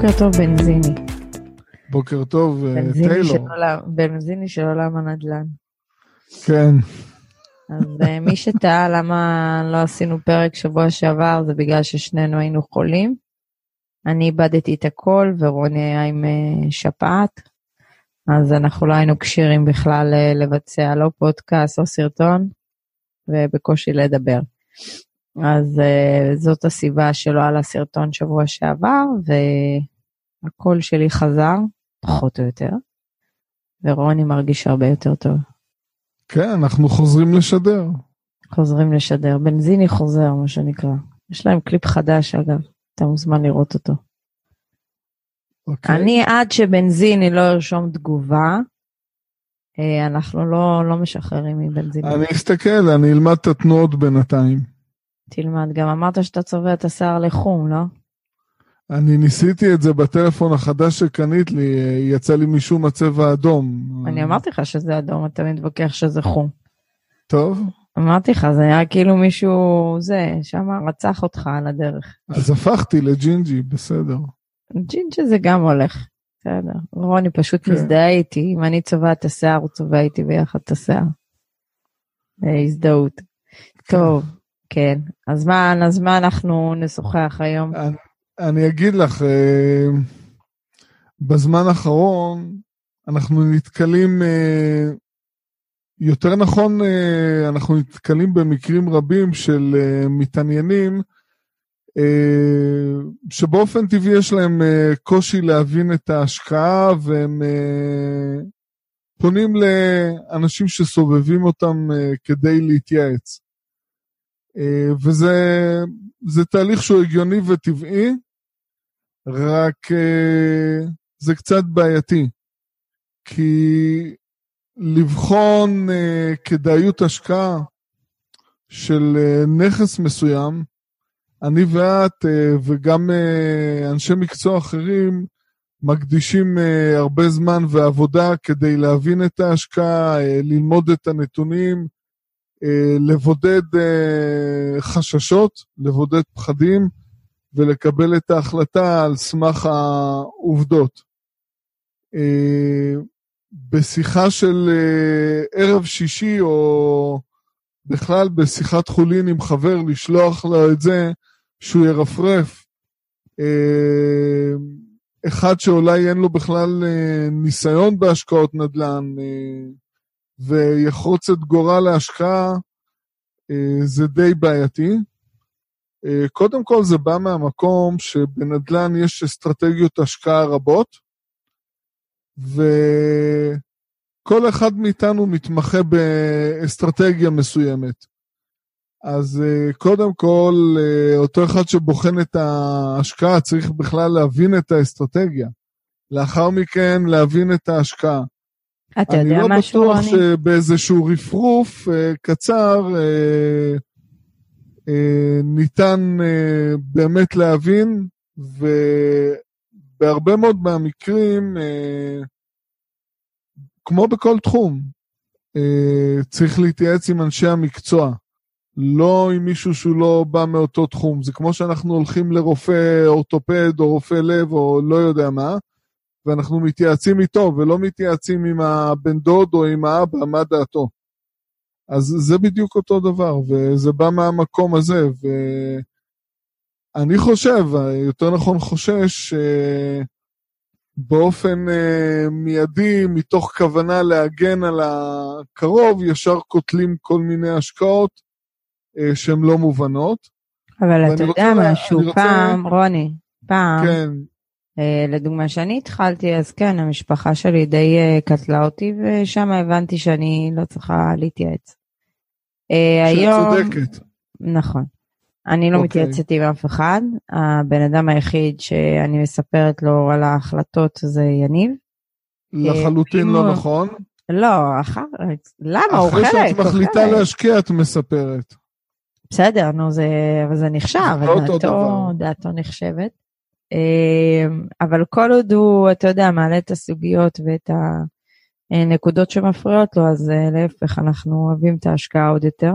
בוקר טוב בנזיני. בוקר טוב אה, בנזיני של טיילור. עולם, בנזיני של עולם הנדל"ן. כן, אז אה, מי שטעה למה לא עשינו פרק שבוע שעבר זה בגלל ששנינו היינו חולים. אני איבדתי את הכל ורוני היה עם אה, שפעת. אז אנחנו לא היינו כשירים בכלל לבצע לא פודקאסט או סרטון ובקושי לדבר. אז uh, זאת הסיבה שלא עלה סרטון שבוע שעבר והקול שלי חזר, פחות או יותר, ורוני מרגיש הרבה יותר טוב. כן, אנחנו חוזרים לשדר. חוזרים לשדר, בנזיני חוזר מה שנקרא. יש להם קליפ חדש אגב, אתה מוזמן לראות אותו. אוקיי. אני עד שבנזיני לא ירשום תגובה, אה, אנחנו לא, לא משחררים מבנזיני. אני אסתכל, אני אלמד את התנועות בינתיים. תלמד, גם אמרת שאתה צובע את השיער לחום, לא? אני ניסיתי את זה בטלפון החדש שקנית לי, יצא לי משום מה צבע אדום. אני אמרתי לך שזה אדום, אתה מתווכח שזה חום. טוב, אמרתי לך, זה היה כאילו מישהו, זה, שם רצח אותך על הדרך. אז הפכתי לג'ינג'י, בסדר. ג'ינג'ה זה גם הולך, בסדר. רוני פשוט כן. מזדהה איתי, אם אני צובע את השיער, הוא צובע איתי ביחד את השיער. אה, הזדהות. טוב, כן. אז מה, אז מה אנחנו נשוחח היום? אני, אגיד לך, אה, בזמן האחרון אנחנו נתקלים, אה, יותר נכון, אה, אנחנו נתקלים במקרים רבים של מתעניינים שבאופן טבעי יש להם קושי להבין את ההשקעה והם פונים לאנשים שסובבים אותם כדי להתייעץ. וזה זה תהליך שהוא הגיוני וטבעי, רק אה, זה קצת בעייתי. כי לבחון אה, כדאיות השקעה של אה, נכס מסוים, אני ואת וגם אנשי מקצוע אחרים מקדישים הרבה זמן ועבודה כדי להבין את ההשקעה, ללמוד את הנתונים, לבודד חששות, לבודד פחדים ולקבל את ההחלטה על סמך העובדות. אה, בשיחה של אה, ערב שישי או בכלל בשיחת חולין עם חבר, לשלוח לו את זה שהוא ירפרף. אה, אחד שאולי אין לו בכלל ניסיון בהשקעות נדל"ן ויחרוץ את גורל ההשקעה, זה די בעייתי. אה, קודם כל זה בא מהמקום שבנדל"ן יש אסטרטגיות השקעה רבות, וכל אחד מאיתנו מתמחה באסטרטגיה מסוימת. אז אה, קודם כל, אה, אותו אחד שבוחן את ההשקעה צריך בכלל להבין את האסטרטגיה. לאחר מכן להבין את ההשקעה. אתה יודע אני לא משהו, בטוח רוני? שבאיזשהו רפרוף אה, קצר אה, אה, ניתן אה, באמת להבין, ובהרבה מאוד מהמקרים, אה, כמו בכל תחום, אה, צריך להתייעץ עם אנשי המקצוע, לא עם מישהו שהוא לא בא מאותו תחום. זה כמו שאנחנו הולכים לרופא אורתופד או רופא לב או לא יודע מה, ואנחנו מתייעצים איתו ולא מתייעצים עם הבן דוד או עם האבא, מה דעתו. אז זה בדיוק אותו דבר, וזה בא מהמקום הזה, ואני חושב, יותר נכון חושש, שבאופן אה, מיידי, מתוך כוונה להגן על הקרוב, ישר קוטלים כל מיני השקעות אה, שהן לא מובנות. אבל אתה יודע משהו, רוצה- פעם, רוני, פעם, כן, אה, לדוגמה, כשאני התחלתי, אז כן, המשפחה שלי די אה, קטלה אותי, ושם הבנתי שאני לא צריכה להתייעץ. אה, היום, שאת צודקת. נכון. אני לא אוקיי. מתייעצת עם אף אחד, הבן אדם היחיד שאני מספרת לו על ההחלטות זה יניב. לחלוטין אם לא הוא- נכון. לא, אחר, למה? הוא אחרי חלק, שאת הוא מחליטה חלק. להשקיע, את מספרת. בסדר, נו, זה, אבל זה נחשב, זה לא דעתו. דעתו נחשבת. אמ, אבל כל עוד הוא, אתה יודע, מעלה את הסוגיות ואת הנקודות שמפריעות לו, אז אה, להפך, אנחנו אוהבים את ההשקעה עוד יותר.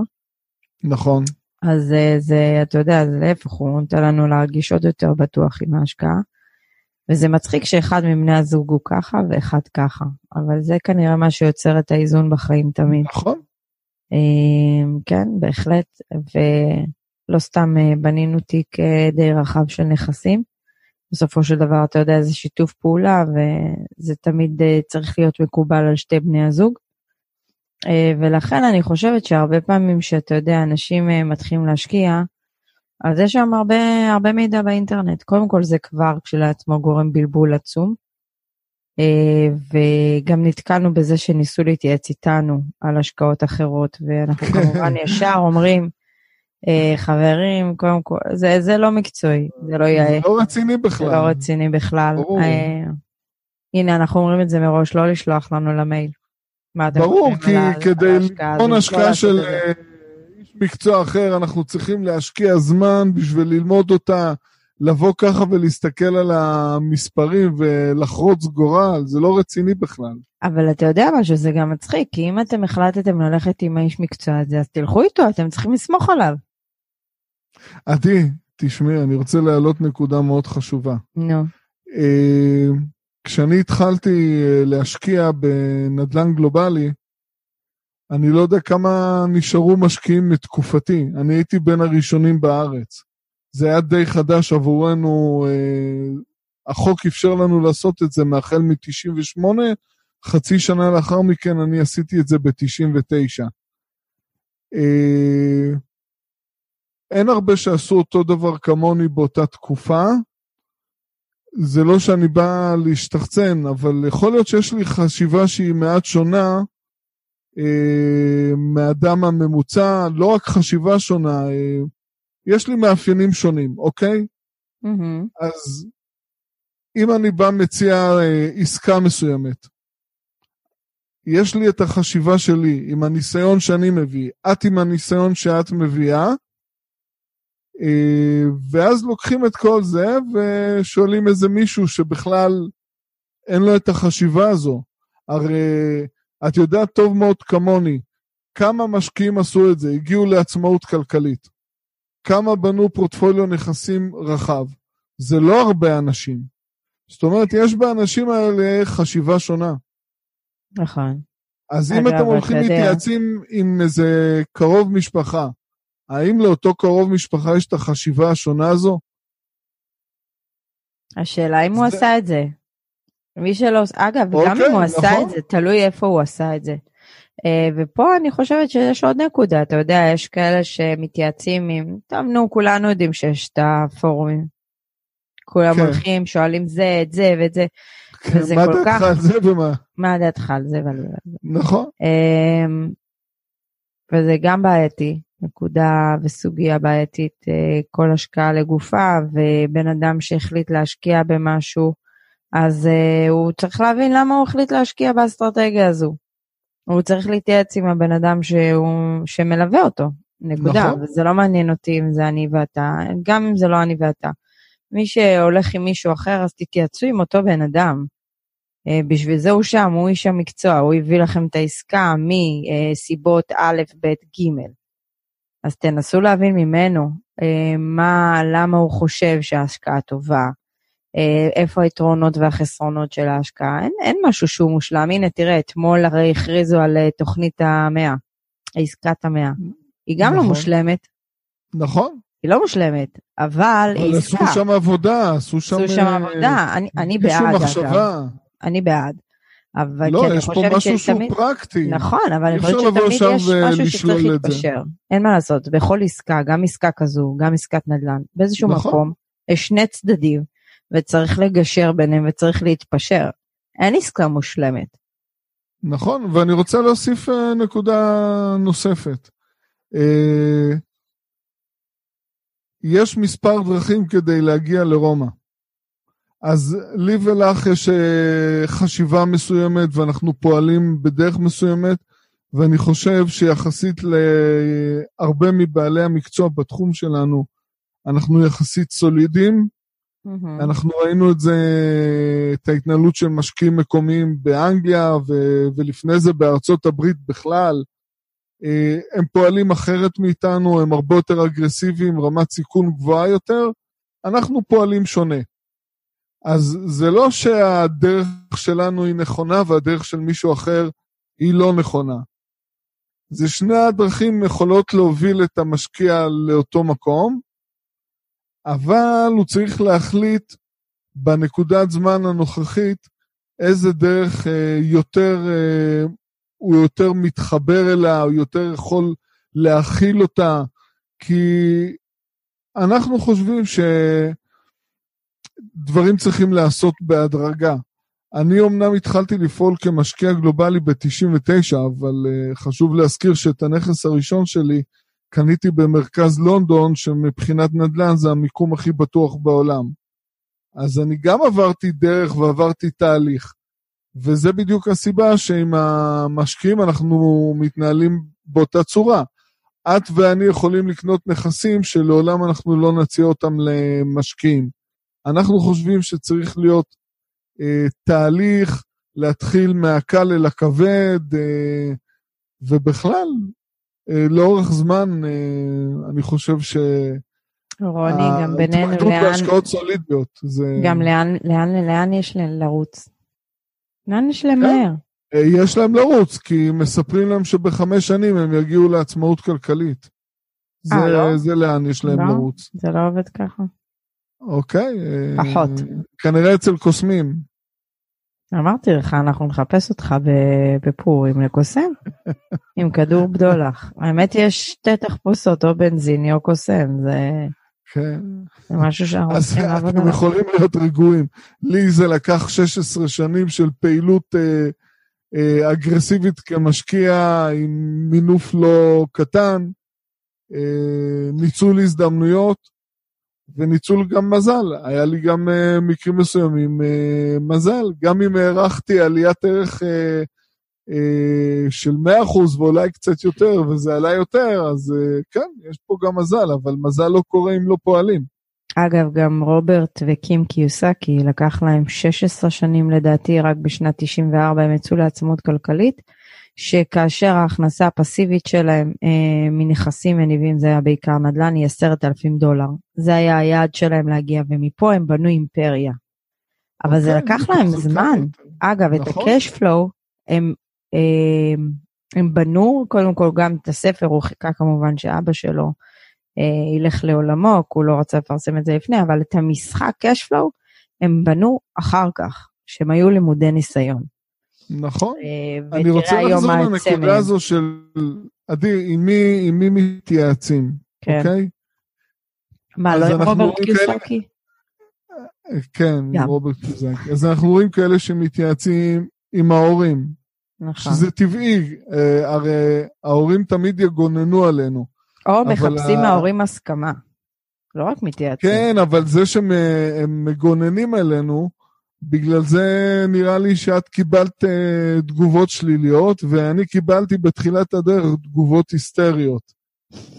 נכון. אז אה, זה, אתה יודע, זה להפך, הוא נותן לנו להרגיש עוד יותר בטוח עם ההשקעה. וזה מצחיק שאחד מבני הזוג הוא ככה ואחד ככה, אבל זה כנראה מה שיוצר את האיזון בחיים תמיד. נכון. כן, בהחלט, ולא סתם אה, בנינו תיק אה, די רחב של נכסים. בסופו של דבר, אתה יודע, זה שיתוף פעולה, וזה תמיד אה, צריך להיות מקובל על שתי בני הזוג. ולכן אני חושבת שהרבה פעמים שאתה יודע, אנשים מתחילים להשקיע, אז יש שם הרבה, הרבה מידע באינטרנט. קודם כל זה כבר כשלעצמו גורם בלבול עצום. אה, וגם נתקלנו בזה שניסו להתייעץ איתנו על השקעות אחרות, ואנחנו כמובן ישר אומרים, אה, חברים, קודם כל, זה, זה לא מקצועי, זה לא יאה. זה לא רציני בכלל. זה לא רציני בכלל. ברור. אה, הנה, אנחנו אומרים את זה מראש, לא לשלוח לנו למייל. מה אתם ברור, כי על כדי לבחון? השקעה של. אה, איש מקצוע אחר, אנחנו צריכים להשקיע זמן בשביל ללמוד אותה, לבוא ככה ולהסתכל על המספרים ולחרוץ גורל, זה לא רציני בכלל. אבל אתה יודע משהו, זה גם מצחיק, כי אם אתם החלטתם ללכת עם האיש מקצוע הזה, אז תלכו איתו, אתם צריכים לסמוך עליו. עדי, תשמעי, אני רוצה להעלות נקודה מאוד חשובה. נו, אה, כשאני התחלתי אה, להשקיע בנדל"ן גלובלי, אני לא יודע כמה נשארו משקיעים מתקופתי. אני הייתי בין הראשונים בארץ. זה היה די חדש עבורנו, אה, החוק אפשר לנו לעשות את זה מהחל מ-98, חצי שנה לאחר מכן אני עשיתי את זה ב-99. אה, אין הרבה שעשו אותו דבר כמוני באותה תקופה. זה לא שאני בא להשתחצן, אבל יכול להיות שיש לי חשיבה שהיא מעט שונה אה, מהאדם הממוצע, לא רק חשיבה שונה, אה, יש לי מאפיינים שונים, אוקיי? מהמם. אז אם אני בא מציע אה, עסקה מסוימת, יש לי את החשיבה שלי עם הניסיון שאני מביא, את עם הניסיון שאת מביאה, אה, ואז לוקחים את כל זה ושואלים איזה מישהו שבכלל אין לו את החשיבה הזו. הרי את יודעת טוב מאוד כמוני, כמה משקיעים עשו את זה, הגיעו לעצמאות כלכלית. כמה בנו פורטפוליו נכסים רחב. זה לא הרבה אנשים. זאת אומרת, יש באנשים האלה חשיבה שונה. נכון. אז אם אתם הולכים להתייעצים עם איזה קרוב משפחה, האם לאותו קרוב משפחה יש את החשיבה השונה הזו? השאלה אם הוא זה- עשה את זה. מי שלא, אגב, גם אוקיי, אם הוא עשה נכון. את זה, תלוי איפה הוא עשה את זה. אה, ופה אני חושבת שיש עוד נקודה, אתה יודע, יש כאלה שמתייעצים עם, טוב נו, כולנו יודעים שיש את הפורומים. כולם כן. הולכים, שואלים זה, את זה ואת זה, וזה מה כל דעתך כך- על זה ומה? מה דעתך על זה ועל זה. נכון, אמ, וזה גם בעייתי, נקודה וסוגיה בעייתית, אה, כל השקעה לגופה, ובן אדם שהחליט להשקיע במשהו, אז אה, הוא צריך להבין למה הוא החליט להשקיע באסטרטגיה הזו. הוא צריך להתייעץ עם הבן אדם שהוא, שמלווה אותו, נקודה. נכון. וזה לא מעניין אותי אם זה אני ואתה, גם אם זה לא אני ואתה. מי שהולך עם מישהו אחר, אז תתייעצו עם אותו בן אדם. אה, בשביל זה הוא שם, הוא איש המקצוע, הוא הביא לכם את העסקה מסיבות א', ב', ג'. אז תנסו להבין ממנו אה, מה, למה הוא חושב שההשקעה טובה, אה, איפה היתרונות והחסרונות של ההשקעה. אין, אין משהו שהוא מושלם. הנה, תראה, אתמול הרי הכריזו על אה, תוכנית המאה, עסקת המאה. היא גם לא נכון. מושלמת, נכון. היא לא מושלמת, אבל היא אבל עסקה. עשו שם עבודה, עשו שם... עשו שם אה, עבודה, אני, אני בעד, אגב. מחשבה. אני בעד. אבל לא, כי אני יש פה חושבת משהו שהוא שתמיד... פרקטי. נכון, אבל אני חושבת שתמיד יש משהו שצריך. להתפשר. אין מה לעשות, בכל עסקה, גם עסקה כזו, גם עסקת נדל"ן, באיזשהו נכון. מקום, יש שני צדדים, וצריך לגשר ביניהם וצריך להתפשר. אין עסקה מושלמת. נכון, ואני רוצה להוסיף אה, נקודה נוספת. אה, יש מספר דרכים כדי להגיע לרומא. אז לי ולך יש אה, חשיבה מסוימת ואנחנו פועלים בדרך מסוימת, ואני חושב שיחסית להרבה מבעלי המקצוע בתחום שלנו, אנחנו יחסית סולידיים. אנחנו ראינו את זה, את ההתנהלות של משקיעים מקומיים באנגליה ו- ולפני זה בארצות הברית בכלל. אה, הם פועלים אחרת מאיתנו, הם הרבה יותר אגרסיביים, רמת סיכון גבוהה יותר, אנחנו פועלים שונה. אז זה לא שהדרך שלנו היא נכונה והדרך של מישהו אחר היא לא נכונה. זה שני הדרכים יכולות להוביל את המשקיע לאותו מקום, אבל הוא צריך להחליט בנקודת זמן הנוכחית איזה דרך אה, יותר, אה, הוא יותר מתחבר אליה, הוא יותר יכול להכיל אותה, כי אנחנו חושבים שדברים צריכים להיעשות בהדרגה. אני אמנם התחלתי לפעול כמשקיע גלובלי ב-99, אבל uh, חשוב להזכיר שאת הנכס הראשון שלי קניתי במרכז לונדון, שמבחינת נדל"ן זה המיקום הכי בטוח בעולם. אז אני גם עברתי דרך ועברתי תהליך. וזה בדיוק הסיבה שעם המשקיעים אנחנו מתנהלים באותה צורה. את ואני יכולים לקנות נכסים שלעולם אנחנו לא נציע אותם למשקיעים. אנחנו חושבים שצריך להיות אה, תהליך, להתחיל מהקל אל הכבד, אה, ובכלל, אה, לאורך זמן, אה, אני חושב ש... רוני, גם בינינו, לאן... בהשקעות סולידיות. זה... גם לאן, לאן, לאן יש לרוץ? לאן יש להם מהר? כן. אה, יש להם לרוץ, כי מספרים להם שבחמש שנים הם יגיעו לעצמאות כלכלית. זה, 아, לא? זה לאן יש להם לא, לרוץ. זה לא עובד ככה. אוקיי. פחות. כנראה אצל קוסמים. אמרתי לך, אנחנו נחפש אותך בפורים לקוסם, עם כדור בדולח. האמת יש שתי תחפושות, או בנזיני או קוסם, זה... כן. זה משהו שאנחנו צריכים לעבוד עליו. אז אתם יכולים להיות רגועים. לי זה לקח 16 שנים של פעילות אה, אה, אגרסיבית כמשקיע, עם מינוף לא קטן, אה, ניצול הזדמנויות. וניצול גם מזל. היה לי גם uh, מקרים מסוימים uh, מזל, גם אם הערכתי עליית ערך uh, uh, של 100% ואולי קצת יותר, וזה עלה יותר, אז uh, כן, יש פה גם מזל, אבל מזל לא קורה אם לא פועלים. אגב, גם רוברט וקים קיוסקי, לקח להם 16 שנים לדעתי, רק בשנת 94 הם יצאו לעצמות כלכלית. שכאשר ההכנסה הפסיבית שלהם אה, מנכסים מניבים, זה היה בעיקר נדל"ן, היא עשרת אלפים דולר. זה היה היעד שלהם להגיע, ומפה הם בנו אימפריה. אבל זה אוקיי, לקח להם זמן. אגב, את נכון. ה-cash flow, הם, אה, הם בנו קודם כל גם את הספר, הוא חיכה כמובן שאבא שלו אה, ילך לעולמו, כי הוא לא רצה לפרסם את זה לפני, אבל את המשחק cash flow הם בנו אחר כך, שהם היו לימודי ניסיון. נכון. אה, אני רוצה לחזור לנקודה הזו של, עדי, עם מי, עם מי מתייעצים, כן. אוקיי? מה, לא עם רוברט קיוסקי? כן, עם רוברט קיוסקי. אז אנחנו רואים כאלה שמתייעצים עם ההורים. נכון. שזה טבעי, אה, הרי ההורים תמיד יגוננו עלינו. או מחפשים מההורים הסכמה. לא רק מתייעצים. כן, אבל זה שהם מגוננים עלינו, בגלל זה נראה לי שאת קיבלת uh, תגובות שליליות, ואני קיבלתי בתחילת הדרך תגובות היסטריות.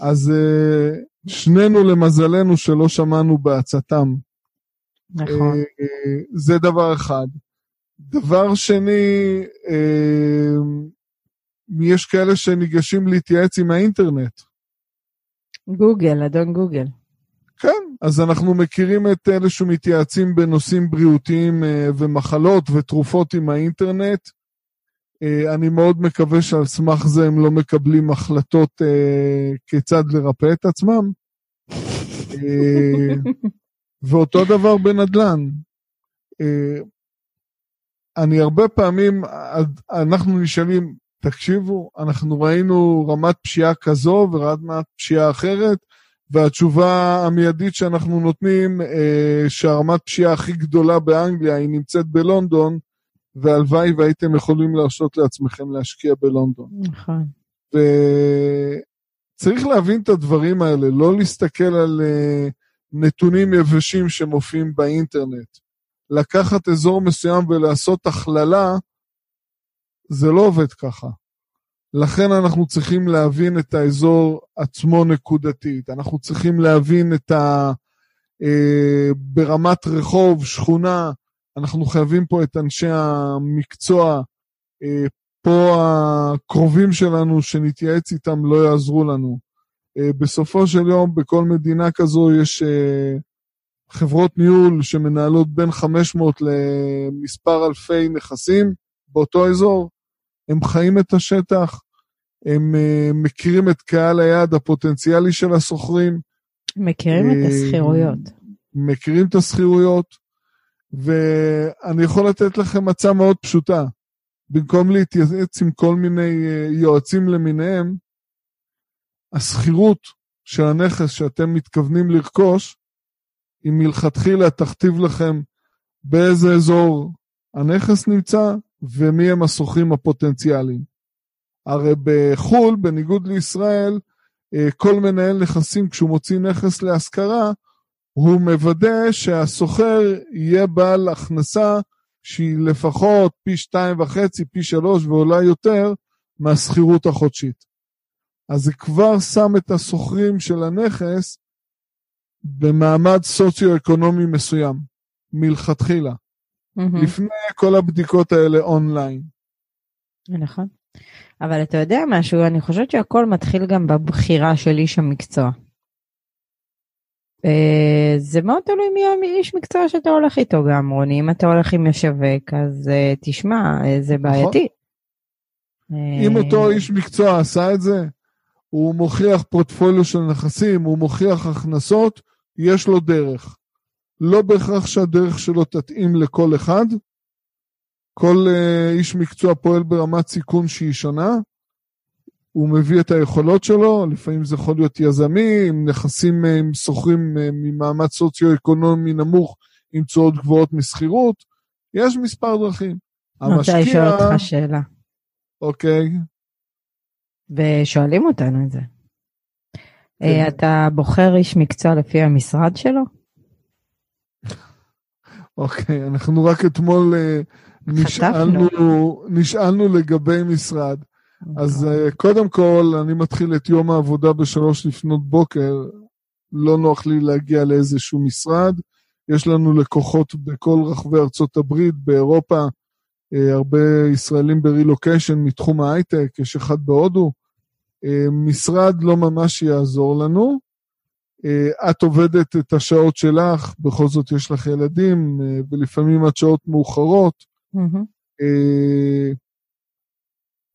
אז uh, שנינו למזלנו שלא שמענו בעצתם. נכון. Uh, uh, זה דבר אחד. דבר שני, uh, יש כאלה שניגשים להתייעץ עם האינטרנט. גוגל, אדון גוגל. אז אנחנו מכירים את אלה שמתייעצים בנושאים בריאותיים אה, ומחלות ותרופות עם האינטרנט. אה, אני מאוד מקווה שעל סמך זה הם לא מקבלים החלטות אה, כיצד לרפא את עצמם. ואותו דבר בנדל"ן. אני הרבה פעמים, אנחנו נשאלים, תקשיבו, אנחנו ראינו רמת פשיעה כזו ורמת פשיעה אחרת, והתשובה המיידית שאנחנו נותנים, אה, שהרמת פשיעה הכי גדולה באנגליה היא נמצאת בלונדון, והלוואי והייתם יכולים להרשות לעצמכם להשקיע בלונדון. נכון. וצריך להבין את הדברים האלה, לא להסתכל על אה, נתונים יבשים שמופיעים באינטרנט. לקחת אזור מסוים ולעשות הכללה, זה לא עובד ככה. לכן אנחנו צריכים להבין את האזור עצמו נקודתית. אנחנו צריכים להבין את ה... אה, ברמת רחוב, שכונה, אנחנו חייבים פה את אנשי המקצוע. אה, פה הקרובים שלנו שנתייעץ איתם לא יעזרו לנו. אה, בסופו של יום, בכל מדינה כזו יש אה, חברות ניהול שמנהלות בין 500 למספר אלפי נכסים באותו אזור. הם חיים את השטח, הם אה, מכירים את קהל היעד הפוטנציאלי של הסוחרים. מכירים את השכירויות. מכירים את השכירויות, ואני יכול לתת לכם הצעה מאוד פשוטה. במקום להתייעץ עם כל מיני יועצים למיניהם, השכירות של הנכס שאתם מתכוונים לרכוש, היא מלכתחילה תכתיב לכם באיזה אזור הנכס נמצא ומי הם השוכרים הפוטנציאליים. הרי בחו"ל, בניגוד לישראל, אה, כל מנהל נכסים, כשהוא מוציא נכס להשכרה, הוא מוודא שהשוכר יהיה בעל הכנסה שהיא לפחות פי שתיים וחצי, פי שלוש ואולי יותר מהשכירות החודשית. אז זה כבר שם את השוכרים של הנכס במעמד סוציו-אקונומי מסוים, מלכתחילה. Mm-hmm. לפני כל הבדיקות האלה אונליין. נכון. אבל אתה יודע משהו, אני חושבת שהכל מתחיל גם בבחירה של איש המקצוע. אה, זה מאוד תלוי מי איש מקצוע שאתה הולך איתו גם, רוני. אם אתה הולך עם משווק, אז אה, תשמע, אה, זה נכון. בעייתי. אם אותו איש מקצוע עשה את זה, הוא מוכיח פורטפוליו של נכסים, הוא מוכיח הכנסות, יש לו דרך. לא בהכרח שהדרך שלו תתאים לכל אחד. כל uh, איש מקצוע פועל ברמת סיכון שהיא שונה. הוא מביא את היכולות שלו, לפעמים זה יכול להיות יזמי, עם נכסים אה, עם שוכרים uh, ממעמד סוציו-אקונומי נמוך עם תשואות גבוהות משכירות. יש מספר דרכים. המשקיע... אני רוצה לשאול אותך שאלה. אוקיי. ושואלים אותנו את זה. כן. אה, אתה בוחר איש מקצוע לפי המשרד שלו? אוקיי, אנחנו רק אתמול אה, נשאלנו, נשאלנו לגבי משרד. אז uh, קודם כל, אני מתחיל את יום העבודה בשלוש לפנות בוקר. לא נוח לי להגיע לאיזשהו משרד. יש לנו לקוחות בכל רחבי ארצות הברית, באירופה, uh, הרבה ישראלים ברילוקיישן מתחום ההייטק, יש אחד בהודו. אה, משרד לא ממש יעזור לנו. אה, את עובדת את השעות שלך, בכל זאת יש לך ילדים, אה, ולפעמים עד שעות מאוחרות. Mm-hmm.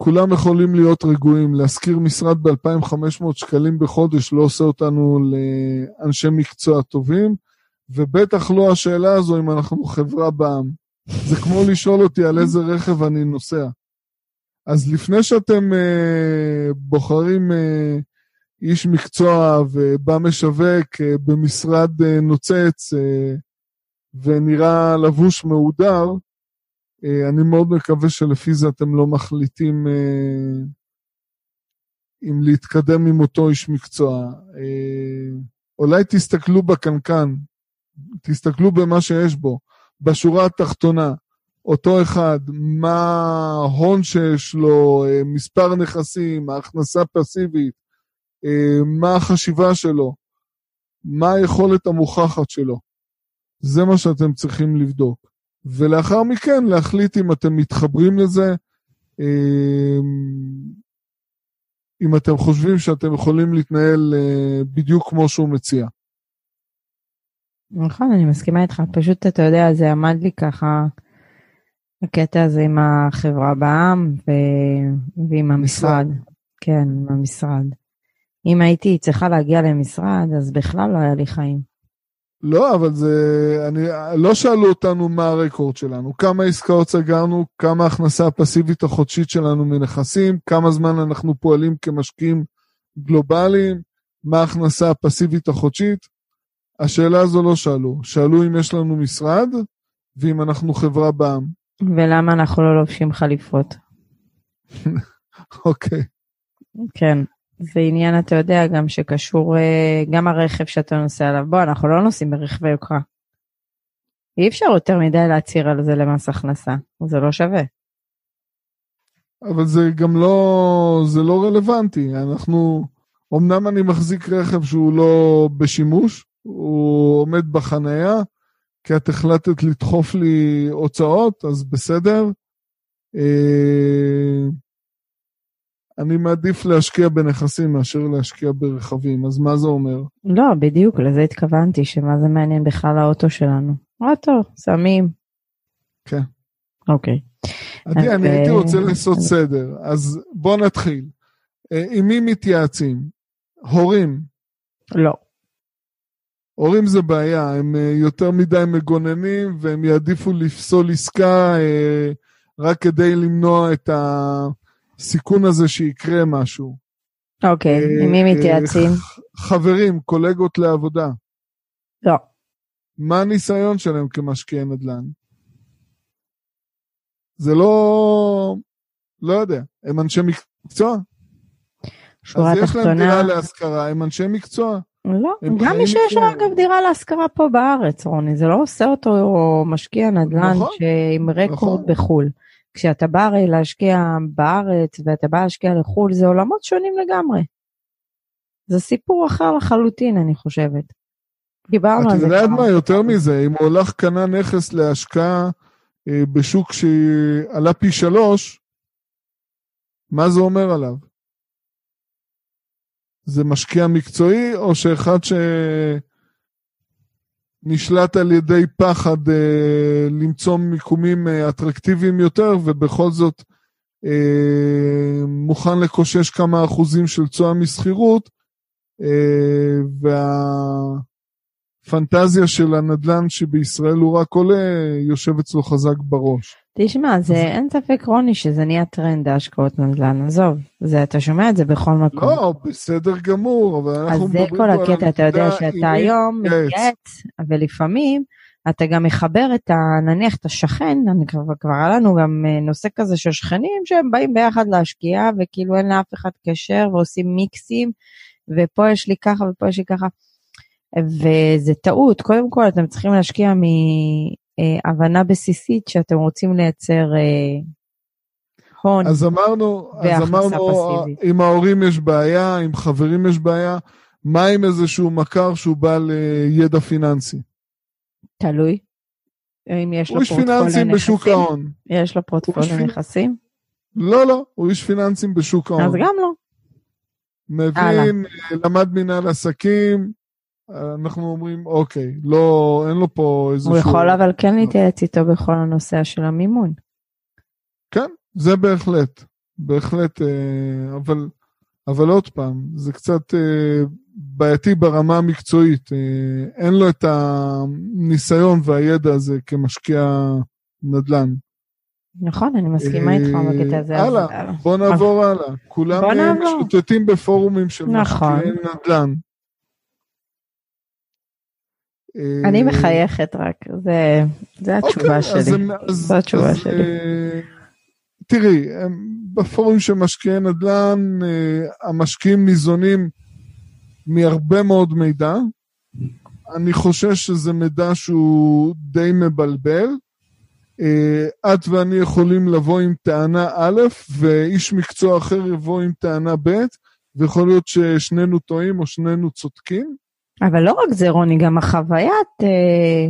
כולם יכולים להיות רגועים. להשכיר משרד ב-2,500 שקלים בחודש לא עושה אותנו לאנשי מקצוע טובים, ובטח לא השאלה הזו אם אנחנו חברה בעם. זה כמו לשאול אותי על איזה רכב אני נוסע. אז לפני שאתם אה, בוחרים אה, איש מקצוע ובא משווק אה, במשרד אה, נוצץ אה, ונראה לבוש מהודר, אני מאוד מקווה שלפי זה אתם לא מחליטים אם להתקדם עם אותו איש מקצוע. אולי תסתכלו בקנקן, תסתכלו במה שיש בו, בשורה התחתונה. אותו אחד, מה ההון שיש לו, מספר נכסים, ההכנסה פסיבית, מה החשיבה שלו, מה היכולת המוכחת שלו. זה מה שאתם צריכים לבדוק. ולאחר מכן להחליט אם אתם מתחברים לזה, אה, אם אתם חושבים שאתם יכולים להתנהל בדיוק כמו שהוא מציע. נכון, אני מסכימה איתך, פשוט אתה יודע, זה עמד לי ככה הקטע הזה עם החברה בע"מ ו... ועם המשרד. כן, עם המשרד. אם הייתי צריכה להגיע למשרד, אז בכלל לא היה לי חיים. לא, אבל זה... אני... לא שאלו אותנו מה הרקורד שלנו, כמה עסקאות סגרנו, כמה ההכנסה הפסיבית החודשית שלנו מנכסים, כמה זמן אנחנו פועלים כמשקיעים גלובליים, מה ההכנסה הפסיבית החודשית. השאלה הזו לא שאלו. שאלו אם יש לנו משרד ואם אנחנו חברה בע"מ. ולמה אנחנו לא לובשים חליפות. אוקיי. כן, זה עניין, אתה יודע, גם שקשור, אה, גם הרכב שאתה נוסע עליו. בוא, אנחנו לא נוסעים ברכבי יוקרה. אי אפשר יותר מדי להצהיר על זה למס הכנסה, זה לא שווה. אבל זה גם לא, זה לא רלוונטי. אנחנו, אמנם אני מחזיק רכב שהוא לא בשימוש, הוא עומד בחנייה, כי את החלטת לדחוף לי הוצאות, אז בסדר. אה, אני מעדיף להשקיע בנכסים מאשר להשקיע ברכבים, אז מה זה אומר? לא, בדיוק, לזה התכוונתי, שמה זה מעניין בכלל האוטו שלנו. אוטו, שמים. כן. אוקיי. עדי, אני הייתי אה, רוצה לעשות סדר, אז בוא נתחיל. אה, עם מי מתייעצים? הורים. לא. הורים זה בעיה, הם אה, יותר מדי מגוננים והם יעדיפו לפסול עסקה רק כדי למנוע את הסיכון הזה שיקרה משהו. אוקיי, אה, עם מי אה, מתייעצים? ח- חברים, קולגות לעבודה. לא. מה הניסיון שלהם כמשקיעי נדל"ן? זה לא... לא יודע, הם אנשי מקצוע? שורה אז יש להם תחתונה, דירה להשכרה, הם אנשי מקצוע. לא, גם מי שיש לו. אגב דירה להשכרה פה בארץ, רוני, זה לא עושה אותו משקיע נדל"ן נכון, שעם רקורד נכון. בחו"ל. כשאתה בא הרי להשקיע בארץ ואתה בא להשקיע לחו"ל, זה עולמות שונים לגמרי. זה סיפור אחר לחלוטין, אני חושבת. דיברנו על את זה יודעת כמה מה, יותר. מזה, אם הולך קנה נכס להשקעה אה, בשוק שעלה פי שלוש, מה זה אומר עליו? זה משקיע מקצועי, או שאחד שנשלט על ידי פחד אה, למצוא מיקומים אה, אטרקטיביים יותר, ובכל זאת אה, מוכן לקושש כמה אחוזים של תשואה משכירות, אה, והפנטזיה של הנדל"ן שבישראל הוא רק עולה, יושב אצלו חזק בראש. תשמע, זה אין ספק רוני שזה נהיה טרנד ההשקעות נדל"ן, עזוב, זה אתה שומע את זה בכל מקום. לא, בסדר גמור, אבל אז אנחנו זה מדברים כל פה על הקטע, אתה יודע הנקודה שאתה היום. מתייעץ, ולפעמים אתה גם מחבר את ה... נניח את השכן, אני כבר, כבר היה לנו גם אה, נושא כזה של שכנים שהם באים ביחד להשקיע, וכאילו אין לאף אחד קשר, ועושים מיקסים, ופה יש לי ככה ופה יש לי ככה. וזה טעות, קודם כל אתם צריכים להשקיע מהבנה בסיסית שאתם רוצים לייצר אה, הון. אז אמרנו, אז אמרנו, פסיבית. עם ההורים יש בעיה, עם חברים יש בעיה, מה עם איזשהו מכר שהוא בעל אה, ידע פיננסי? תלוי. אם יש לו הוא איש פורטפוליו פיננסים בשוק נכסים, ההון. יש לו פורטפוליו פינ- נכסים, לא, לא, הוא איש פיננסים בשוק ההון. אז גם לא. מבין, אה, למד מנהל עסקים, אה, אנחנו אומרים, אוקיי, לא, אין לו פה איזשהו... הוא יכול אבל כן להתייעץ איתו בכל הנושא של המימון. כן, זה בהחלט, בהחלט, אה, אבל, אבל עוד פעם, זה קצת אה, בעייתי ברמה המקצועית. אה, אין לו את הניסיון והידע הזה כמשקיע נדל"ן. נכון, אני מסכימה איתך בקטע הזה. הלאה, בוא נעבור הלאה. כולם. משוטטים בפורומים של נכון. משקיעי נדל"ן. אה, אני מחייכת רק, זה- זה התשובה אוקיי, אז שלי. הם- אז- זו התשובה אז, שלי. אה, תראי, בפורום של משקיעי נדל"ן, אה, המשקיעים ניזונים מהרבה מאוד מידע. אני חושש שזה מידע שהוא די מבלבל. אה, את ואני יכולים לבוא עם טענה א', ואיש מקצוע אחר יבוא עם טענה ב', ויכול להיות ששנינו טועים או שנינו צודקים. אבל לא רק זה, רוני, גם החוויית, אה,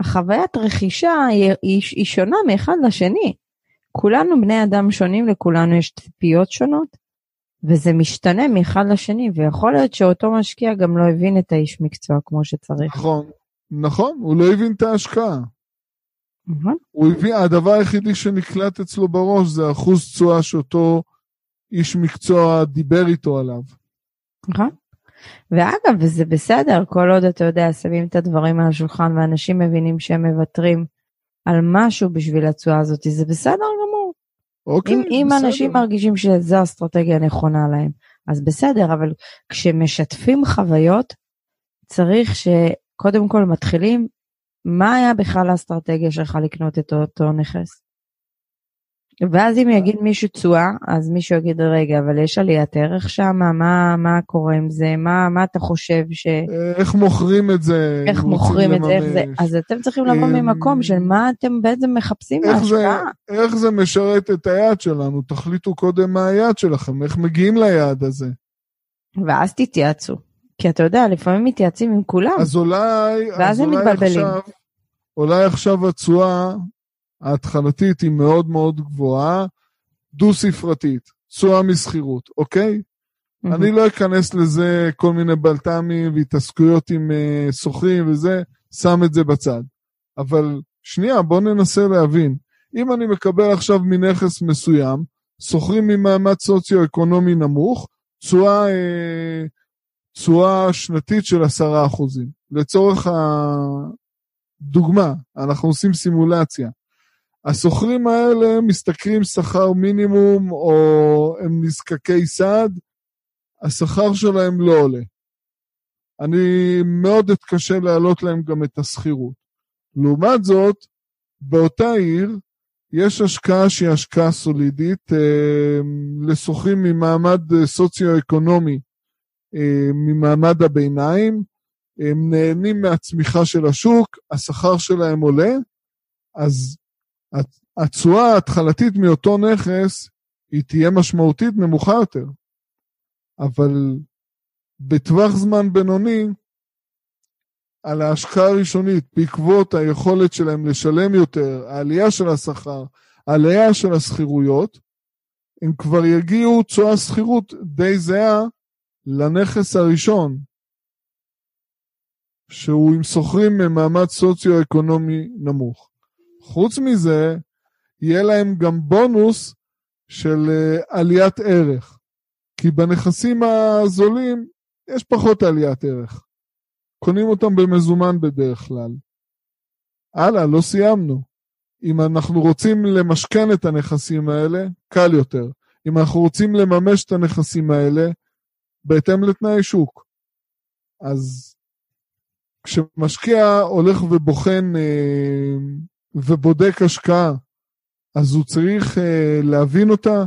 החוויית רכישה היא, היא, היא שונה מאחד לשני. כולנו בני אדם שונים, לכולנו יש ציפיות שונות, וזה משתנה מאחד לשני, ויכול להיות שאותו משקיע גם לא הבין את האיש מקצוע כמו שצריך. נכון, נכון, הוא לא הבין את ההשקעה. נכון? הוא הביא, הדבר היחידי שנקלט אצלו בראש זה אחוז תשואה שאותו איש מקצוע דיבר איתו עליו. נכון. ואגב, וזה בסדר, כל עוד אתה יודע, שמים את הדברים על השולחן ואנשים מבינים שהם מוותרים על משהו בשביל התשואה הזאת, זה בסדר גמור. אוקיי, אם, אם בסדר. אנשים מרגישים שזו האסטרטגיה הנכונה להם, אז בסדר, אבל כשמשתפים חוויות, צריך שקודם כל מתחילים, מה היה בכלל האסטרטגיה שלך לקנות את אותו נכס? ואז אם יגיד מישהו תשואה, אז מישהו יגיד, רגע, אבל יש עליית ערך שם, מה, מה קורה עם זה? מה, מה אתה חושב ש... איך מוכרים את זה? איך מוכרים את זה, איך זה? אז אתם צריכים לבוא אמ, ממקום של מה אתם בעצם מחפשים מההשקעה. איך זה משרת את היעד שלנו? תחליטו קודם מה היעד שלכם, איך מגיעים ליעד הזה. ואז תתייעצו. כי אתה יודע, לפעמים מתייעצים עם כולם. אז אולי, ואז אז הם אולי מתבלבלים. עכשיו, אולי עכשיו התשואה ההתחלתית היא מאוד מאוד גבוהה, דו-ספרתית, תשואה משכירות, אוקיי? Mm-hmm. אני לא אכנס לזה כל מיני בלת"מים והתעסקויות עם uh, שוכרים וזה, שם את זה בצד. אבל שנייה, בואו ננסה להבין. אם אני מקבל עכשיו מנכס מסוים, שוכרים ממעמד סוציו-אקונומי נמוך, תשואה אה, תשואה שנתית של עשרה אחוזים. לצורך הדוגמה, אנחנו עושים סימולציה. השוכרים האלה משתכרים שכר מינימום או הם נזקקי סעד, השכר שלהם לא עולה. אני מאוד אתקשה להעלות להם גם את השכירות. לעומת זאת, באותה עיר יש השקעה שהיא השקעה סולידית אה, לשוכרים ממעמד סוציו-אקונומי, אה, ממעמד הביניים, הם נהנים מהצמיחה של השוק, השכר שלהם עולה, אז התשואה ההתחלתית מאותו נכס היא תהיה משמעותית נמוכה יותר. אבל בטווח זמן בינוני, על ההשקעה הראשונית, בעקבות היכולת שלהם לשלם יותר, העלייה של השכר, העלייה של השכירויות, הם כבר יגיעו תשואה שכירות די זהה לנכס הראשון, שהוא עם שוכרים ממעמד סוציו-אקונומי נמוך. חוץ מזה, יהיה להם גם בונוס של אה, עליית ערך. כי בנכסים הזולים יש פחות עליית ערך. קונים אותם במזומן בדרך כלל. הלאה, לא סיימנו. אם אנחנו רוצים למשכן את הנכסים האלה, קל יותר. אם אנחנו רוצים לממש את הנכסים האלה, בהתאם לתנאי שוק. אז כשמשקיע הולך ובוחן אה, ובודק השקעה, אז הוא צריך אה, להבין אותה,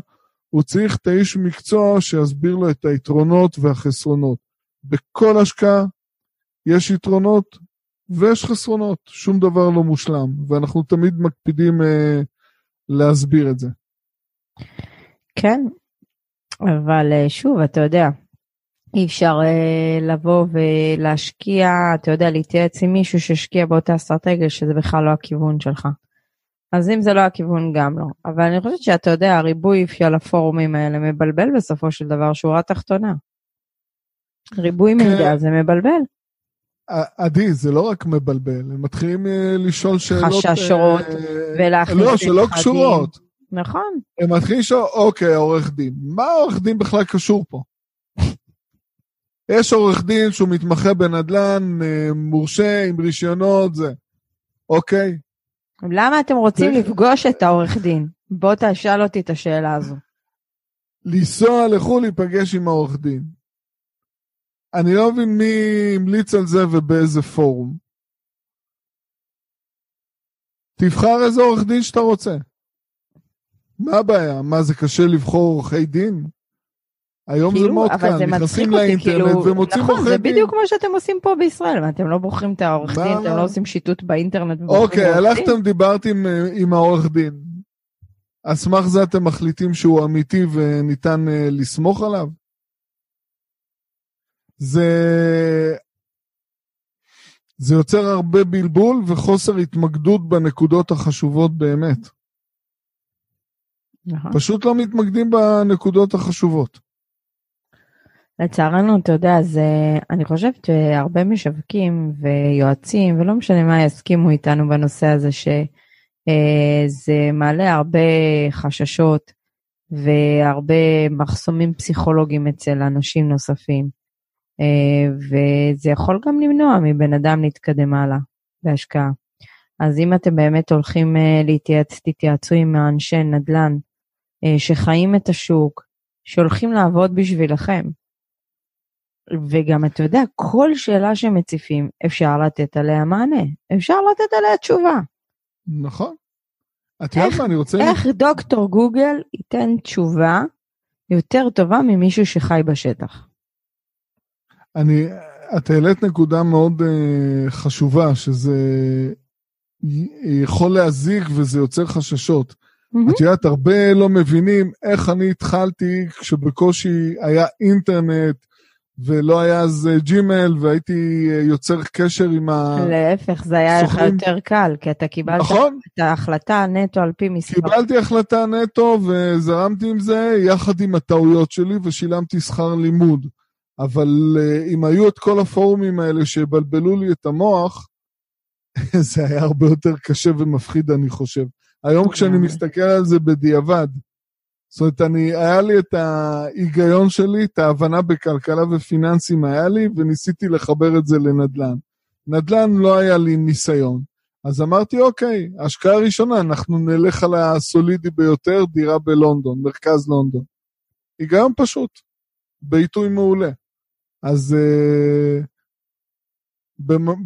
הוא צריך את האיש מקצוע שיסביר לו את היתרונות והחסרונות. בכל השקעה יש יתרונות ויש חסרונות, שום דבר לא מושלם, ואנחנו תמיד מקפידים אה, להסביר את זה. כן, אבל אה, שוב, אתה יודע, אי אפשר אה, לבוא ולהשקיע, אתה יודע, להתייעץ עם מישהו שהשקיע באותה אסטרטגיה שזה בכלל לא הכיוון שלך. אז אם זה לא הכיוון גם לא. אבל אני חושבת שאתה יודע, הריבוי של הפורומים האלה מבלבל בסופו של דבר שורה תחתונה. ריבוי כן. מידע זה מבלבל. עדי, זה לא רק מבלבל, הם מתחילים אה, לשאול שאלות... חששות אה, ולהכניס... לא, שלא קשורות. נכון. הם מתחילים לשאול, אוקיי, עורך דין, מה עורך דין בכלל קשור פה? יש עורך דין שהוא מתמחה בנדל"ן, אה, מורשה, עם רישיונות, זה. אוקיי? למה אתם רוצים לפגוש את העורך דין? בוא תשאל אותי את השאלה הזו. לנסוע לחו"ל להיפגש עם העורך דין. אני לא מבין מי המליץ על זה ובאיזה פורום. תבחר איזה עורך דין שאתה רוצה. מה הבעיה? מה, זה קשה לבחור עורכי דין? היום כאילו, זה מאוד קל, נכנסים לאינטרנט כאילו, ומוצאים נכון, עורכי דין. נכון, זה בדיוק מה שאתם עושים פה בישראל, אתם לא בוחרים את העורך דין, אתם לא עושים שיטוט באינטרנט. אוקיי, הלכתם, דיברתם עם, עם העורך דין. על סמך זה אתם מחליטים שהוא אמיתי וניתן uh, לסמוך עליו? זה... זה יוצר הרבה בלבול וחוסר התמקדות בנקודות החשובות באמת. נכון. פשוט לא מתמקדים בנקודות החשובות. לצערנו, אתה יודע, זה, אני חושבת שהרבה משווקים ויועצים, ולא משנה מה, יסכימו איתנו בנושא הזה, שזה אה, מעלה הרבה חששות והרבה מחסומים פסיכולוגיים אצל אנשים נוספים. אה, וזה יכול גם למנוע מבן אדם להתקדם הלאה בהשקעה. אז אם אתם באמת הולכים אה, להתייעץ, תתייעצו עם אנשי נדל"ן שחיים את השוק, שהולכים לעבוד בשבילכם. וגם אתה יודע, כל שאלה שמציפים, אפשר לתת עליה מענה, אפשר לתת עליה תשובה. נכון. את יודעת מה אני רוצה... איך דוקטור גוגל ייתן תשובה יותר טובה ממישהו שחי בשטח? אני, את העלית נקודה מאוד uh, חשובה, שזה יכול להזיק וזה יוצר חששות. Mm-hmm. את יודעת, הרבה לא מבינים איך אני התחלתי כשבקושי היה אינטרנט, ולא היה אז ג'ימל, והייתי יוצר קשר עם ה... להפך, זה היה לך. יותר קל, כי אתה קיבלת נכון, את ההחלטה נטו על פי מספר. קיבלתי החלטה נטו וזרמתי עם זה יחד עם הטעויות שלי ושילמתי שכר לימוד. אבל אה, אם היו את כל הפורומים האלה שבלבלו לי את המוח, זה היה הרבה יותר קשה ומפחיד, אני חושב. היום כשאני. מסתכל על זה בדיעבד, זאת אומרת, אני, היה לי את ההיגיון שלי, את ההבנה בכלכלה ופיננסים היה לי, וניסיתי לחבר את זה לנדל"ן. נדל"ן לא היה לי ניסיון. אז אמרתי, אוקיי, השקעה ראשונה, אנחנו נלך על הסולידי ביותר, דירה בלונדון, מרכז לונדון. היגיון פשוט, בעיתוי מעולה. אז uh,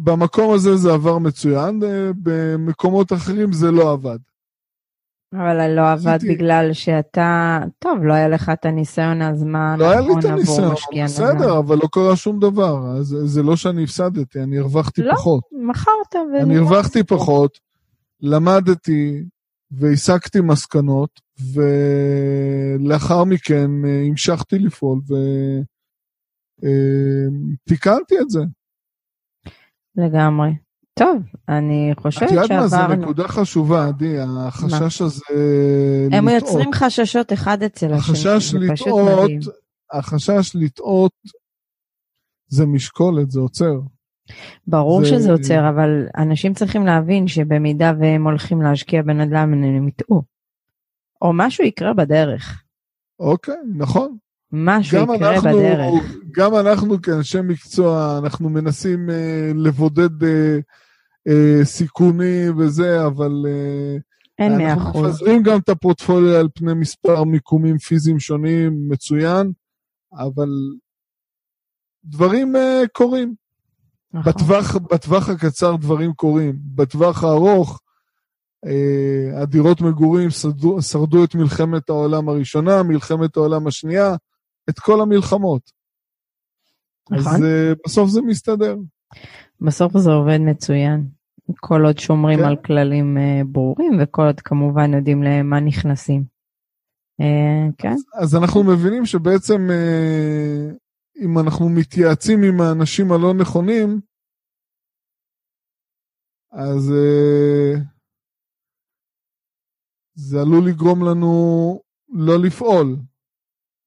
במקום הזה זה עבר מצוין, uh, במקומות אחרים זה לא עבד. אבל לא עבד בגלל שאתה, טוב, לא היה לך את הניסיון, אז מה לא היה לי את הניסיון, משקיע נדל"ן? בסדר, אבל לא קרה שום דבר. אז זה לא שאני הפסדתי, אני הרווחתי לא, פחות. מכרת ו... אני הרווחתי פחות, למדתי והסקתי מסקנות, ולאחר מכן אה, המשכתי לפעול ותיקנתי את זה. לגמרי. טוב, אני חושבת את יודעת מה, זו שעברנו. נקודה חשובה, עדי, החשש הזה הם לטעות. יוצרים חששות אחד אצל השני, החשש לטעות, מדהים. החשש לטעות זה משקולת, זה עוצר. ברור זה- שזה עוצר, אבל אנשים צריכים להבין שבמידה והם הולכים להשקיע בנדל"ן הם יטעו. או משהו יקרה בדרך. אוקיי, נכון. משהו יקרה אנחנו, בדרך. גם אנחנו כאנשי מקצוע, אנחנו מנסים אה, לבודד אה, אה, סיכונים וזה, אבל אה, אין מאה אנחנו אחוז. מפזרים גם את הפורטפוליו על פני מספר מיקומים פיזיים שונים, מצוין, אבל דברים אה, קורים. נכון. בטווח, בטווח הקצר דברים קורים. בטווח הארוך, אה, הדירות מגורים שרדו, שרדו את מלחמת העולם הראשונה, מלחמת העולם השנייה, את כל המלחמות. נכון. אז אה, בסוף זה מסתדר. בסוף זה עובד מצוין. כל עוד שומרים כן. על כללים אה, ברורים וכל עוד כמובן יודעים למה נכנסים. אה, כן, אז אנחנו מבינים שבעצם אה, אם אנחנו מתייעצים עם האנשים הלא נכונים, אז זה עלול לגרום לנו לא לפעול,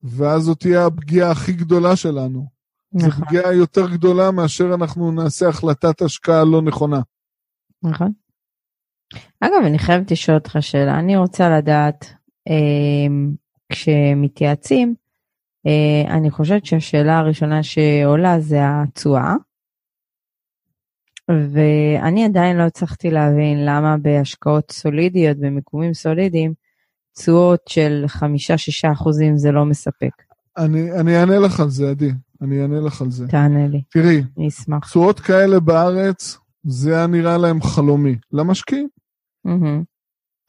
ואז זאת תהיה הפגיעה הכי גדולה שלנו. זו נכון, פגיעה יותר גדולה מאשר אנחנו נעשה החלטת השקעה לא נכונה. נכון. אגב, אני חייבת לשאול אותך שאלה. אני רוצה לדעת, אה, כשמתייעצים, אה, אני חושבת שהשאלה הראשונה שעולה זה התשואה. ואני עדיין לא הצלחתי להבין למה בהשקעות סולידיות, במיקומים סולידיים, תשואות של 5-6 אחוזים זה לא מספק. אני, אני אענה לך על זה, עדי. אני אענה לך על זה. תענה לי, תראי, אני אשמח. תשואות כאלה בארץ, זה היה נראה להם חלומי. למשקיעים. מהמם,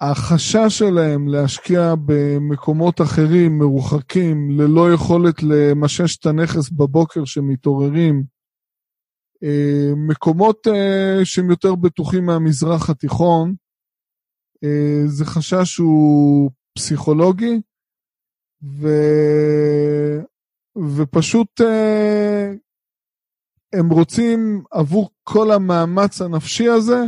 החשש שלהם להשקיע במקומות אחרים, מרוחקים, ללא יכולת למשש את הנכס בבוקר שמתעוררים, אה, מקומות אה, שהם יותר בטוחים מהמזרח התיכון, אה, זה חשש שהוא פסיכולוגי, ו... ופשוט אה, הם רוצים עבור כל המאמץ הנפשי הזה,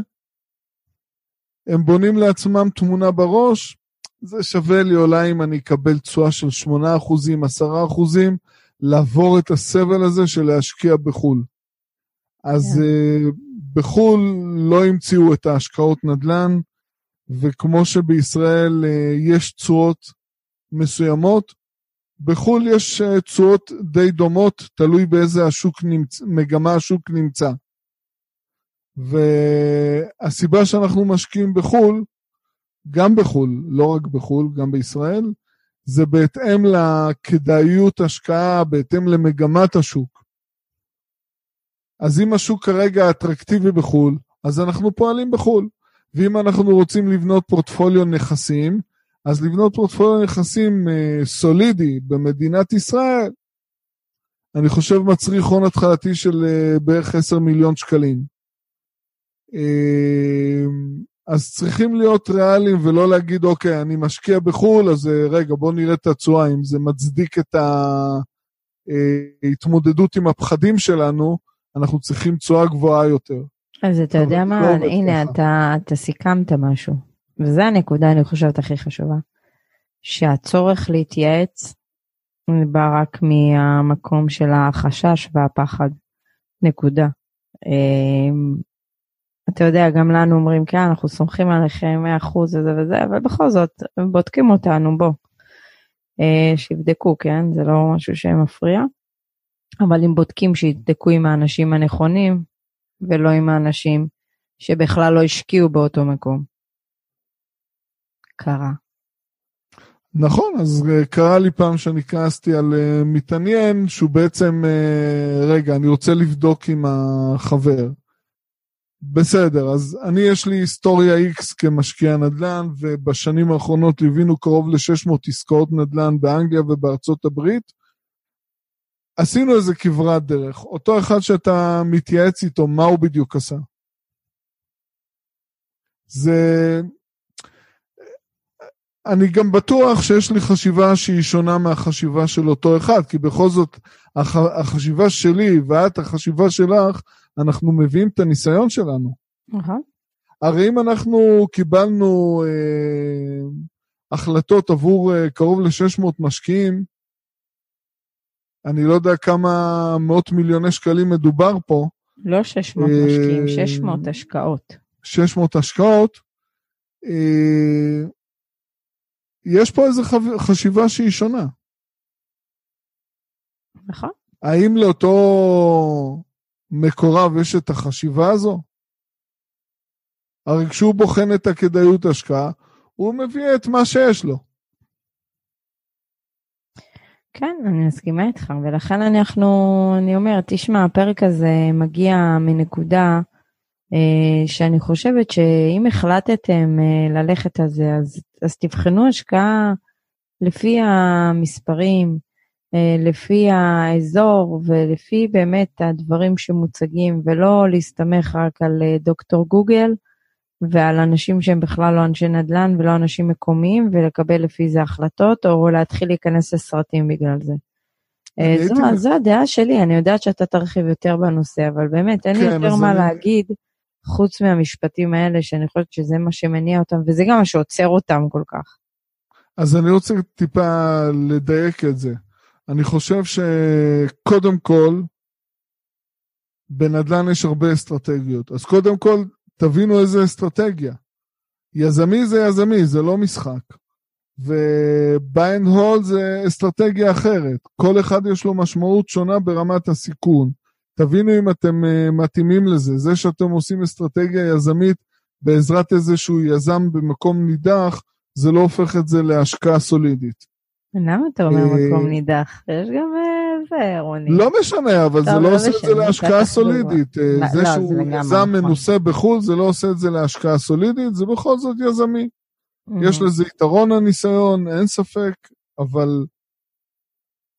הם בונים לעצמם תמונה בראש, זה שווה לי אולי אם אני אקבל תשואה של 8%, 10%, לעבור את הסבל הזה של להשקיע בחו"ל. אז כן. uh, בחו"ל לא המציאו את ההשקעות נדל"ן, וכמו שבישראל uh, יש תשואות מסוימות, בחו"ל יש uh, תשואות די דומות, תלוי באיזה השוק נמצ... מגמה השוק נמצא. והסיבה שאנחנו משקיעים בחו"ל, גם בחו"ל, לא רק בחו"ל, גם בישראל, זה בהתאם לכדאיות השקעה, בהתאם למגמת השוק. אז אם השוק כרגע אטרקטיבי בחו"ל, אז אנחנו פועלים בחו"ל. ואם אנחנו רוצים לבנות פורטפוליו נכסים, אז לבנות פורטפוליו נכסים אה, סולידי במדינת ישראל, אני חושב מצריך הון התחלתי של אה, בערך 10 מיליון שקלים. אה, אז צריכים להיות ריאליים ולא להגיד, אוקיי, אני משקיע בחו"ל, אז רגע, בוא נראה את התשואה, אם זה מצדיק את, ה... אה, התמודדות עם הפחדים שלנו, אנחנו צריכים תשואה גבוהה יותר. אז אתה יודע מה, לא הנה, אתה, אתה סיכמת משהו. וזו הנקודה, אני חושבת, הכי חשובה. שהצורך להתייעץ בא רק מהמקום של החשש והפחד. נקודה. אמ, אתה יודע, גם לנו אומרים, כן, אנחנו סומכים עליכם 100% וזה וזה, אבל בכל זאת, בודקים אותנו, בוא. אה, שיבדקו, כן? זה לא משהו שמפריע. אבל אם בודקים, שיבדקו עם האנשים הנכונים, ולא עם האנשים שבכלל לא השקיעו באותו מקום. קרה. נכון, אז אה, קרה לי פעם שאני כעסתי על uh, מתעניין שהוא בעצם, uh, רגע, אני רוצה לבדוק עם החבר. בסדר, אז אני יש לי היסטוריה X כמשקיע נדל"ן, ובשנים האחרונות ליווינו קרוב ל-600 עסקאות נדל"ן באנגליה ובארצות הברית. עשינו איזה כברת דרך. אותו אחד שאתה מתייעץ איתו, מה הוא בדיוק עשה? זה... אני גם בטוח שיש לי חשיבה שהיא שונה מהחשיבה של אותו אחד, כי בכל זאת, הח... החשיבה שלי ואת, החשיבה שלך, אנחנו מביאים את הניסיון שלנו. Uh-huh. הרי אם אנחנו קיבלנו אה, החלטות עבור אה, קרוב ל-600 משקיעים, אני לא יודע כמה מאות מיליוני שקלים מדובר פה. לא 600 אה, משקיעים, 600 השקעות. 600 השקעות. אה, יש פה איזו חשיבה שהיא שונה. נכון. האם לאותו מקורב יש את החשיבה הזו? הרי כשהוא בוחן את הכדאיות השקעה, הוא מביא את מה שיש לו. כן, אני מסכימה איתך, ולכן אנחנו, אני אומרת, תשמע, הפרק הזה מגיע מנקודה שאני חושבת שאם החלטתם אה, ללכת על זה, אז, אז תבחנו השקעה לפי המספרים, אה, לפי האזור ולפי באמת הדברים שמוצגים, ולא להסתמך רק על אה, דוקטור גוגל ועל אנשים שהם בכלל לא אנשי נדל"ן ולא אנשים מקומיים, ולקבל לפי זה החלטות, או להתחיל להיכנס לסרטים בגלל זה. אה, זו, זו הדעה שלי, אני יודעת שאתה תרחיב יותר בנושא, אבל באמת, אין לי כן, יותר מה אני... להגיד, חוץ מהמשפטים האלה, שאני חושבת שזה מה שמניע אותם, וזה גם מה שעוצר אותם כל כך. אז אני רוצה טיפה לדייק את זה. אני חושב שקודם כל, בנדל"ן יש הרבה אסטרטגיות. אז קודם כל, תבינו איזה אסטרטגיה. יזמי זה יזמי, זה לא משחק. וביין הול זה אסטרטגיה אחרת. כל אחד יש לו משמעות שונה ברמת הסיכון. תבינו אם אתם uh, מתאימים לזה. זה שאתם עושים אסטרטגיה יזמית בעזרת איזשהו יזם במקום נידח, זה לא הופך את זה להשקעה סולידית. למה אתה אומר אה, מקום נידח? יש גם אה, זה, רוני. לא משנה, אבל זה לא, עושה את זה להשקעה סולידית. אה, לא, זה לא, שהוא יזם נכון. מנוסה בחו"ל, זה לא עושה את זה להשקעה סולידית, זה בכל זאת יזמי. יש לזה יתרון הניסיון, אין ספק, אבל...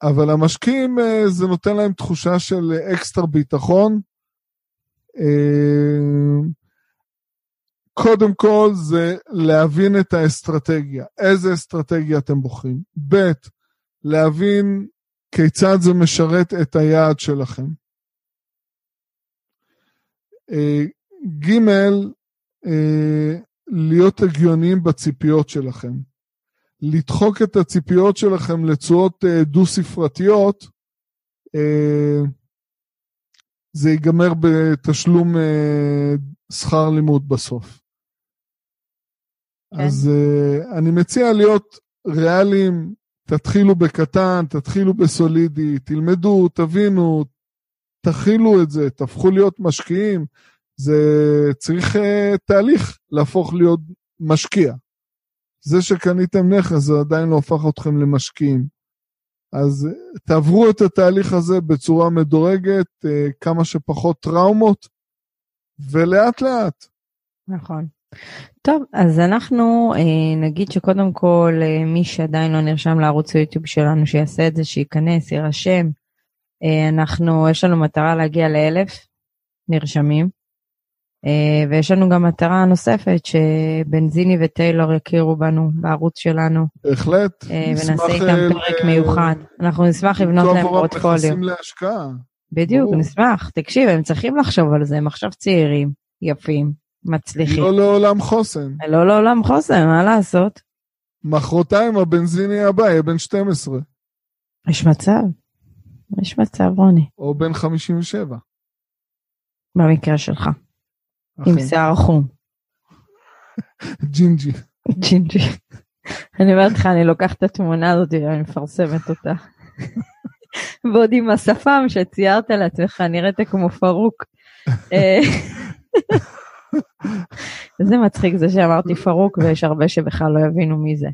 אבל המשקיעים, זה נותן להם תחושה של אקסטרה ביטחון. קודם כל זה להבין את האסטרטגיה, איזה אסטרטגיה אתם בוחרים. ב', להבין כיצד זה משרת את היעד שלכם. אה, ג', אה, להיות הגיוניים בציפיות שלכם. לדחוק את הציפיות שלכם לתשואות אה, דו-ספרתיות, זה ייגמר בתשלום שכר לימוד בסוף. כן. אז אני מציע להיות ריאליים, תתחילו בקטן, תתחילו בסולידי, תלמדו, תבינו, תכילו את זה, תהפכו להיות משקיעים. זה צריך uh, תהליך להפוך להיות משקיע. זה שקניתם נכס זה עדיין לא הופך אתכם למשקיעים. אז uh, תעברו את התהליך הזה בצורה מדורגת, uh, כמה שפחות טראומות, ולאט לאט. נכון. טוב, אז אנחנו אה, נגיד שקודם כל אה, מי שעדיין לא נרשם לערוץ היוטיוב שלנו שיעשה את זה, שייכנס, יירשם. אה, אנחנו, יש לנו מטרה להגיע לאלף נרשמים. אה, ויש לנו גם מטרה נוספת שבנזיני וטיילור יכירו בנו בערוץ שלנו. בהחלט. אה, ונעשה איתם פרק מיוחד. אנחנו נשמח לבנות להם פורטפוליו. נכסים להשקעה. בדיוק, נשמח. תקשיב, הם צריכים לחשוב על זה, הם עכשיו צעירים, יפים, מצליחים. לא לעולם חוסן. לא לעולם חוסן, מה לעשות? מחרתיים הבנזיני הבא יהיה בן 12. יש מצב, יש מצב, רוני. או בן 57. במקרה שלך. עם שיער חום. ג'ינג'י. ג'ינג'י. אני אומרת לך, אני לוקחת את התמונה הזאת ואני מפרסמת אותה. ועוד עם השפם שציירת לעצמך, נראית כמו פרוק. אה, זה מצחיק זה שאמרתי פרוק ויש הרבה שבכלל לא יבינו מי זה.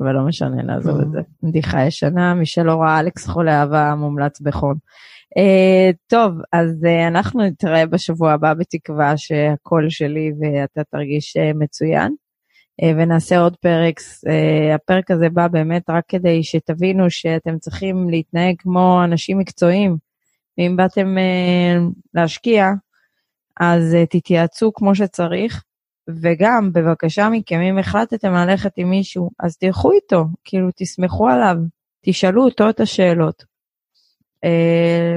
אבל לא משנה לעזוב את זה. בדיחה ישנה, מי שלא ראה אלכס חולה אהבה מומלץ בחום. Uh, טוב, אז uh, אנחנו נתראה בשבוע הבא בתקווה שהקול שלי ואתה תרגיש uh, מצוין. Uh, ונעשה עוד פרק, uh, הפרק הזה בא באמת רק כדי שתבינו שאתם צריכים להתנהג כמו אנשים מקצועיים. ואם באתם uh, להשקיע, אז uh, תתייעצו כמו שצריך, וגם בבקשה מכם, אם החלטתם ללכת עם מישהו, אז תלכו איתו, כאילו תסמכו עליו, תשאלו אותו את השאלות. אה,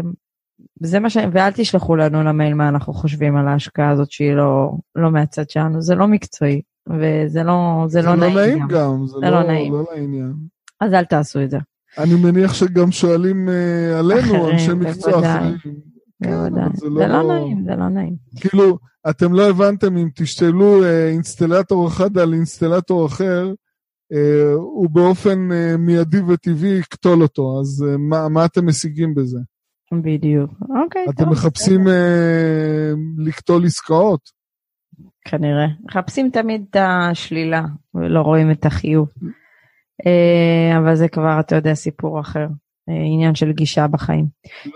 זה מה ש... ואל תשלחו לנו למייל מה אנחנו חושבים על ההשקעה הזאת שהיא לא, לא מהצד שלנו, זה לא מקצועי, וזה לא, זה, זה לא, לא נעים, נעים גם. גם, זה, זה לא, לא נעים. לא לעניין. אז אל תעשו את זה. אני מניח שגם שואלים אה, עלינו, אחרים, אנשי מקצוע בוודאי. אחרים. כן, בוודאי. אבל זה לא נעים, זה לא נעים. כאילו, אתם לא הבנתם אם תשתלו אה, אינסטלטור אחד על אינסטלטור אחר, הוא באופן אה, מיידי וטבעי יקטול אותו, אז אה, מה, מה אתם משיגים בזה? בדיוק. אוקיי, אתם טוב, מחפשים אה, לקטול עסקאות? כנראה. מחפשים תמיד את השלילה ולא רואים את החיוב. אה, אבל זה כבר, אתה יודע, סיפור אחר. אה, עניין של גישה בחיים.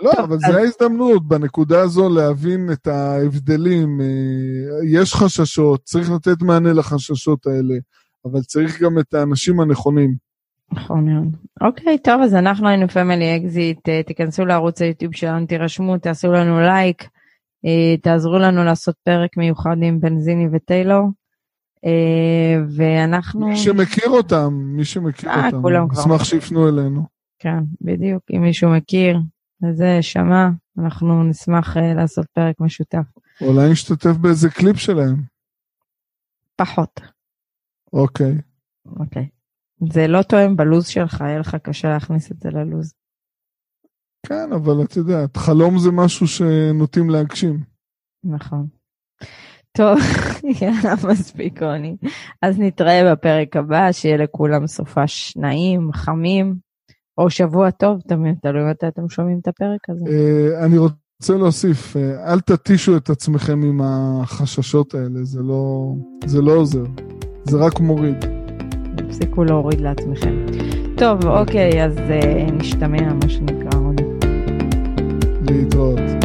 לא, טוב, אבל אז- זו ההזדמנות בנקודה הזו להבין את ההבדלים. אה, יש חששות, צריך לתת מענה לחששות האלה, אבל צריך גם את האנשים הנכונים. נכון מאוד. אוקיי, טוב, אז אנחנו היינו Family Exit, תיכנסו לערוץ היוטיוב שלנו, תירשמו, תעשו לנו לייק, אה, תעזרו לנו לעשות פרק מיוחד עם בנזיני וטיילור, אה, ואנחנו, מי שמכיר אותם, מי שמכיר אה, אותם, כולם נשמח. שיפנו אלינו. כן, בדיוק, אם מישהו מכיר, וזה שמע, אנחנו נשמח אה, לעשות פרק משותף. אולי נשתתף באיזה קליפ שלהם. פחות, אוקיי. אוקיי. זה לא תואם בלוז שלך, יהיה לך קשה להכניס את זה ללוז. כן, אבל את יודעת, חלום זה משהו שנוטים להגשים. נכון. טוב, יאללה, מספיק רוני. אז נתראה בפרק הבא, שיהיה לכולם סופש נעים, חמים, או שבוע טוב, תמיד תלוי מתי אתם שומעים את הפרק הזה. אה, אני רוצה להוסיף, אה, אל תתישו את עצמכם עם החששות האלה, זה לא, זה לא עוזר. זה רק מוריד. תפסיקו להוריד לעצמכם. טוב, אוקיי, אז uh, נשתמע, מה שנקרא. להתראות.